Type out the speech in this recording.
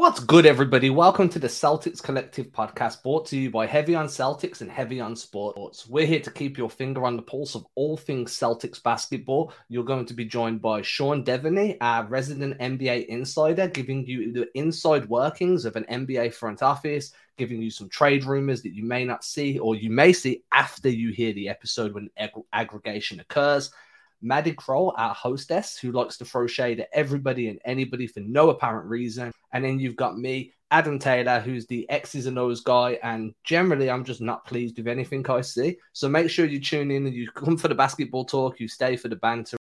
What's good, everybody? Welcome to the Celtics Collective podcast brought to you by Heavy on Celtics and Heavy on Sports. We're here to keep your finger on the pulse of all things Celtics basketball. You're going to be joined by Sean Deveney, our resident NBA insider, giving you the inside workings of an NBA front office, giving you some trade rumors that you may not see or you may see after you hear the episode when ag- aggregation occurs. Madi Kroll, our hostess, who likes to throw shade at everybody and anybody for no apparent reason. And then you've got me, Adam Taylor, who's the X's and O's guy. And generally, I'm just not pleased with anything I see. So make sure you tune in and you come for the basketball talk, you stay for the banter.